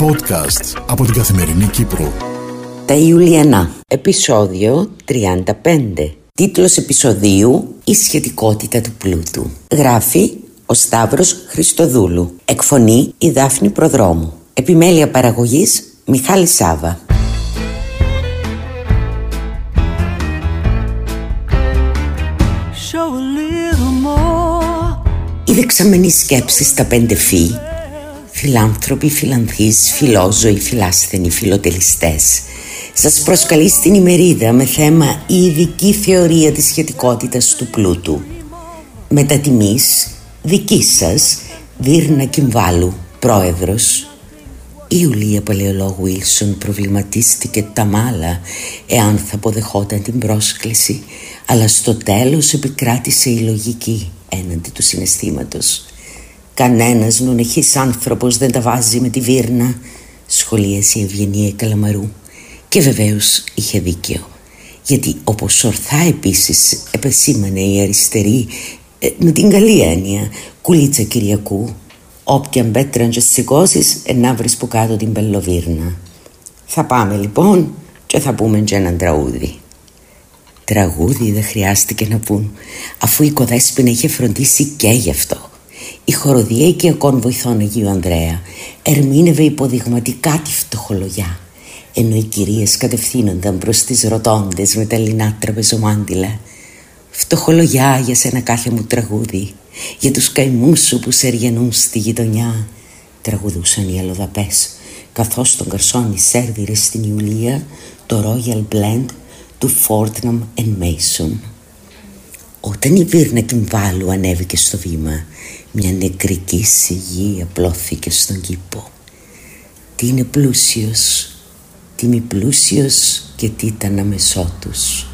Podcast από την Καθημερινή Κύπρο. Τα Ιουλιανά, επεισόδιο 35. Τίτλος επεισοδίου «Η σχετικότητα του πλούτου». Γράφει ο Σταύρος Χριστοδούλου. Εκφωνεί η Δάφνη Προδρόμου. Επιμέλεια παραγωγής Μιχάλη Σάβα. Η δεξαμενή σκέψη στα πέντε φύ Φιλάνθρωποι, φιλανθείς, φιλόζωοι, φιλάσθενοι, φιλοτελιστές. Σας προσκαλεί στην ημερίδα με θέμα η ειδική θεωρία της σχετικότητας του πλούτου. Μετά τιμής, δική σας, Δίρνα Κιμβάλου, πρόεδρος. Η Ιουλία Παλαιολόγου Ήλσον προβληματίστηκε τα μάλα εάν θα αποδεχόταν την πρόσκληση αλλά στο τέλος επικράτησε η λογική έναντι του συναισθήματος Κανένας νουνεχής άνθρωπος δεν τα βάζει με τη βίρνα Σχολίασε η Ευγενία Καλαμαρού. Και βεβαίως είχε δίκαιο Γιατί όπως ορθά επίσης επεσήμανε η αριστερή ε, Με την καλή έννοια Κουλίτσα Κυριακού Όποιαν πέτραν και σηκώσεις ε, να βρεις που κάτω την πελοβίρνα Θα πάμε λοιπόν και θα πούμε και έναν τραγούδι. Τραγούδι δεν χρειάστηκε να πούν Αφού η Κοδέσποινα είχε φροντίσει και γι' αυτό η χοροδία οικιακών βοηθών Αγίου Ανδρέα ερμήνευε υποδειγματικά τη φτωχολογιά ενώ οι κυρίες κατευθύνονταν προς τις ρωτώντες με τα λινά τραπεζομάντιλα Φτωχολογιά για σένα κάθε μου τραγούδι για τους καημούς σου που σεριανούν στη γειτονιά τραγουδούσαν οι αλλοδαπές καθώς τον καρσόνι σέρβιρε στην Ιουλία το Royal Blend του Fortnum Mason. Όταν η Βίρνα Κιμβάλου ανέβηκε στο βήμα μια νεκρική σιγή απλώθηκε στον κήπο. Τι είναι πλούσιος, τι μη πλούσιος και τι ήταν αμεσότους.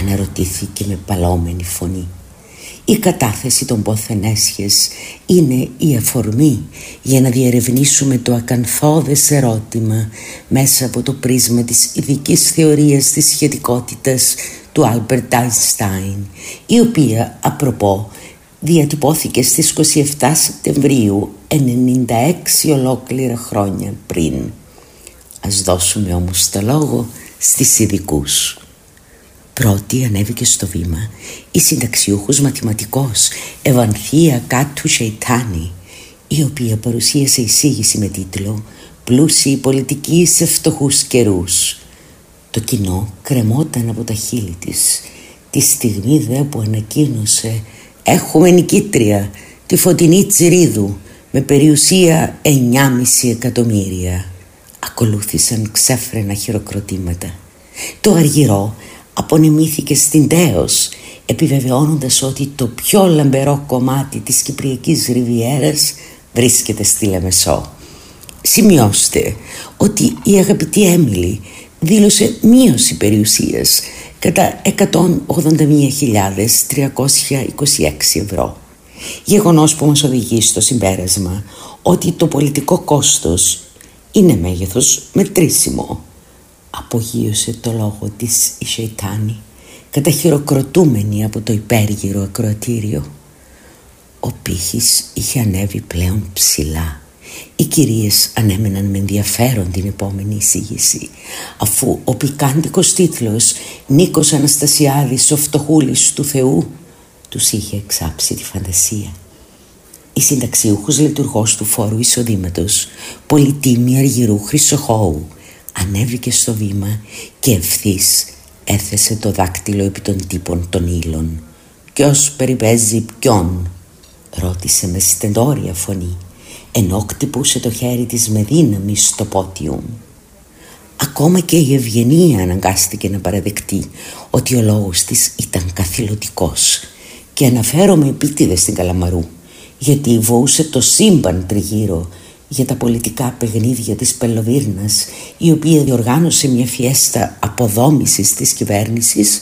Αναρωτήθηκε με παλόμενη φωνή. Η κατάθεση των πόθεν είναι η αφορμή για να διερευνήσουμε το ακανθώδες ερώτημα μέσα από το πρίσμα της ειδικής θεωρίας της σχετικότητας του Άλμπερτ Αϊνστάιν η οποία, απροπό, διατυπώθηκε στις 27 Σεπτεμβρίου 96 ολόκληρα χρόνια πριν. Ας δώσουμε όμως το λόγο στις ειδικούς. Πρώτη ανέβηκε στο βήμα η συνταξιούχος μαθηματικός Ευανθία Κάτου Σεϊτάνη η οποία παρουσίασε εισήγηση με τίτλο «Πλούσιοι πολιτικοί σε φτωχούς καιρούς». Το κοινό κρεμόταν από τα χείλη της τη στιγμή δε που ανακοίνωσε Έχουμε νικήτρια τη φωτεινή Τσιρίδου με περιουσία 9,5 εκατομμύρια. Ακολούθησαν ξέφρενα χειροκροτήματα. Το αργυρό απονεμήθηκε στην Τέος επιβεβαιώνοντας ότι το πιο λαμπερό κομμάτι της Κυπριακής Ριβιέρας βρίσκεται στη Λεμεσό. Σημειώστε ότι η αγαπητή Έμιλη δήλωσε μείωση περιουσίας κατά 181.326 ευρώ. Γεγονός που μας οδηγεί στο συμπέρασμα ότι το πολιτικό κόστος είναι μέγεθος μετρήσιμο. Απογείωσε το λόγο της η Σεϊτάνη καταχειροκροτούμενη από το υπέργυρο ακροατήριο. Ο πύχης είχε ανέβει πλέον ψηλά οι κυρίες ανέμεναν με ενδιαφέρον την επόμενη εισήγηση αφού ο πικάντικος τίτλος «Νίκος Αναστασιάδης, ο φτωχούλης του Θεού» τους είχε εξάψει τη φαντασία. Η συνταξιούχος λειτουργός του φόρου εισοδήματος, πολιτήμη Αργυρού Χρυσοχώου, ανέβηκε στο βήμα και ευθύς έθεσε το δάκτυλο επί των τύπων των ύλων. «Ποιος περιπέζει ποιον» ρώτησε με στεντόρια φωνή ενώ κτυπούσε το χέρι της με δύναμη στο πότιουμ. Ακόμα και η Ευγενία αναγκάστηκε να παραδεκτεί ότι ο λόγος της ήταν καθηλωτικός και αναφέρομαι επίτηδες στην Καλαμαρού γιατί βοούσε το σύμπαν τριγύρω για τα πολιτικά παιχνίδια της Πελοβίρνας η οποία διοργάνωσε μια φιέστα αποδόμησης της κυβέρνησης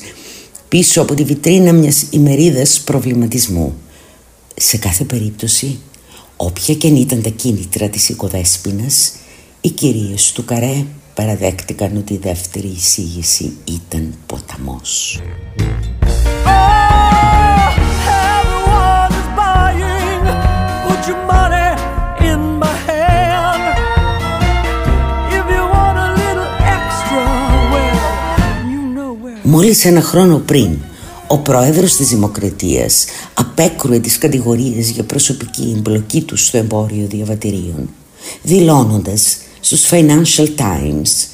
πίσω από τη βιτρίνα μιας ημερίδας προβληματισμού. Σε κάθε περίπτωση Όποια και αν ήταν τα κίνητρα της οικοδέσποινας, οι κυρίες του Καρέ παραδέχτηκαν ότι η δεύτερη εισήγηση ήταν ποταμός. Μόλις ένα χρόνο πριν ο πρόεδρος της Δημοκρατίας απέκρουε τις κατηγορίες για προσωπική εμπλοκή του στο εμπόριο διαβατηρίων δηλώνοντας στους Financial Times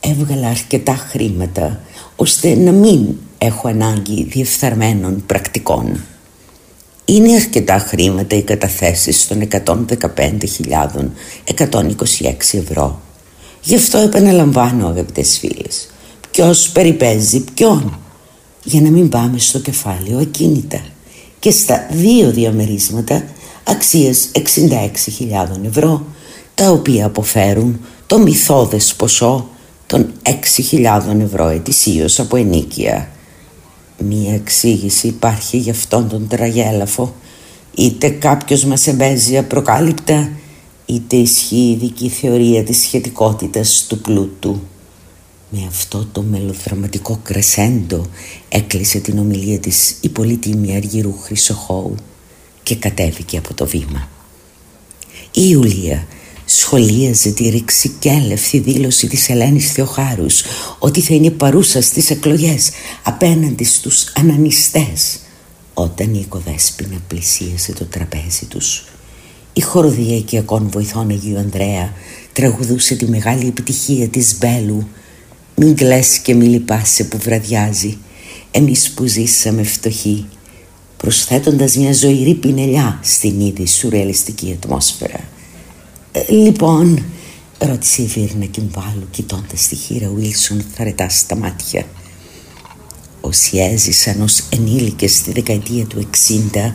έβγαλα αρκετά χρήματα ώστε να μην έχω ανάγκη διεφθαρμένων πρακτικών. Είναι αρκετά χρήματα οι καταθέσεις των 115.126 ευρώ. Γι' αυτό επαναλαμβάνω αγαπητές φίλες. Ποιος περιπέζει ποιον. Για να μην πάμε στο κεφάλαιο ακίνητα. Και στα δύο διαμερίσματα αξίας 66.000 ευρώ τα οποία αποφέρουν το μυθώδες ποσό των 6.000 ευρώ ετησίως από ενίκεια. Μία εξήγηση υπάρχει για αυτόν τον τραγέλαφο. Είτε κάποιος μας εμπέζει απροκάλυπτα, είτε ισχύει η ειδική θεωρία της σχετικότητας του πλούτου. Με αυτό το μελοδραματικό κρεσέντο έκλεισε την ομιλία της η πολύτιμη Αργυρού Χρυσοχώου και κατέβηκε από το βήμα. Η Ιουλία σχολίαζε τη ρηξικέλευθη δήλωση της Ελένης Θεοχάρους ότι θα είναι παρούσα στις εκλογές απέναντι στους ανανιστές όταν η οικοδέσποινα πλησίασε το τραπέζι τους. Η χοροδία οικιακών βοηθών Αγίου Ανδρέα τραγουδούσε τη μεγάλη επιτυχία της Μπέλου «Μην κλαις και μη λυπάσαι που βραδιάζει, εμείς που ζήσαμε φτωχοί» προσθέτοντας μια ζωηρή πινελιά στην ήδη σουρεαλιστική ατμόσφαιρα. Ε, λοιπόν, ρώτησε η Βίρνα Κιμβάλου κοιτώντας τη χείρα Βίλσον θαρετά στα μάτια. Όσοι έζησαν ως ενήλικες στη δεκαετία του 60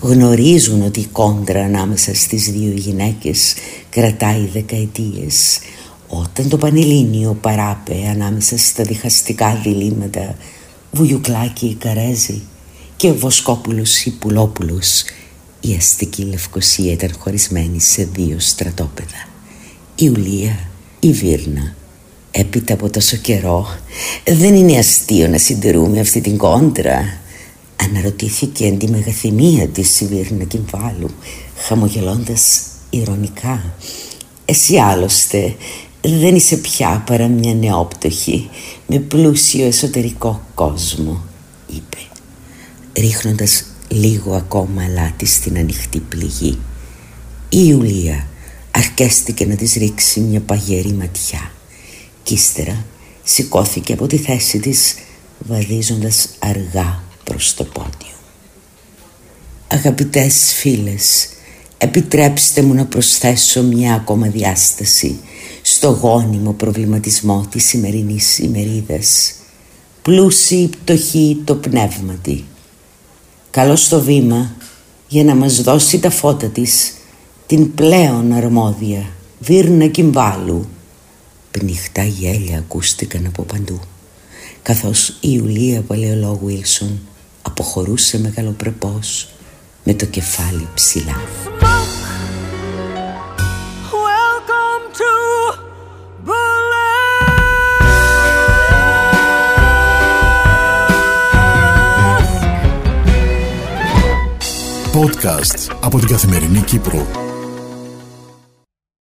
γνωρίζουν ότι η κόντρα ανάμεσα στις δύο γυναίκες κρατάει δεκαετίες. Όταν το Πανελλήνιο παράπε ανάμεσα στα διχαστικά διλήμματα Βουγιουκλάκη η Καρέζη και Βοσκόπουλος ή Πουλόπουλος η αστική Λευκοσία ήταν χωρισμένη σε δύο στρατόπεδα. Η Ιουλία, η Βίρνα. Έπειτα από τόσο καιρό δεν είναι αστείο να συντηρούμε αυτή την κόντρα. Αναρωτήθηκε αντιμεγαθυμία της η Βίρνα Κυμβάλου, χαμογελώντας ηρωνικά. Εσύ άλλωστε δεν είσαι πια παρά μια νεόπτωχη με πλούσιο εσωτερικό κόσμο, είπε, ρίχνοντας λίγο ακόμα αλάτι στην ανοιχτή πληγή. Η Ιουλία αρκέστηκε να της ρίξει μια παγερή ματιά κι ύστερα σηκώθηκε από τη θέση της βαδίζοντας αργά προς το πόδιο. Αγαπητές φίλες, επιτρέψτε μου να προσθέσω μια ακόμα διάσταση στο γόνιμο προβληματισμό της σημερινής ημερίδας. Πλούσιη πτωχή το πνεύματι καλώς στο βήμα για να μας δώσει τα φώτα της την πλέον αρμόδια Βίρνα Κιμβάλου. Πνιχτά γέλια ακούστηκαν από παντού καθώς η Ιουλία Παλαιολόγου Ήλσον αποχωρούσε μεγαλοπρεπώς με το κεφάλι ψηλά. Podcast από την Καθημερινή Κύπρο.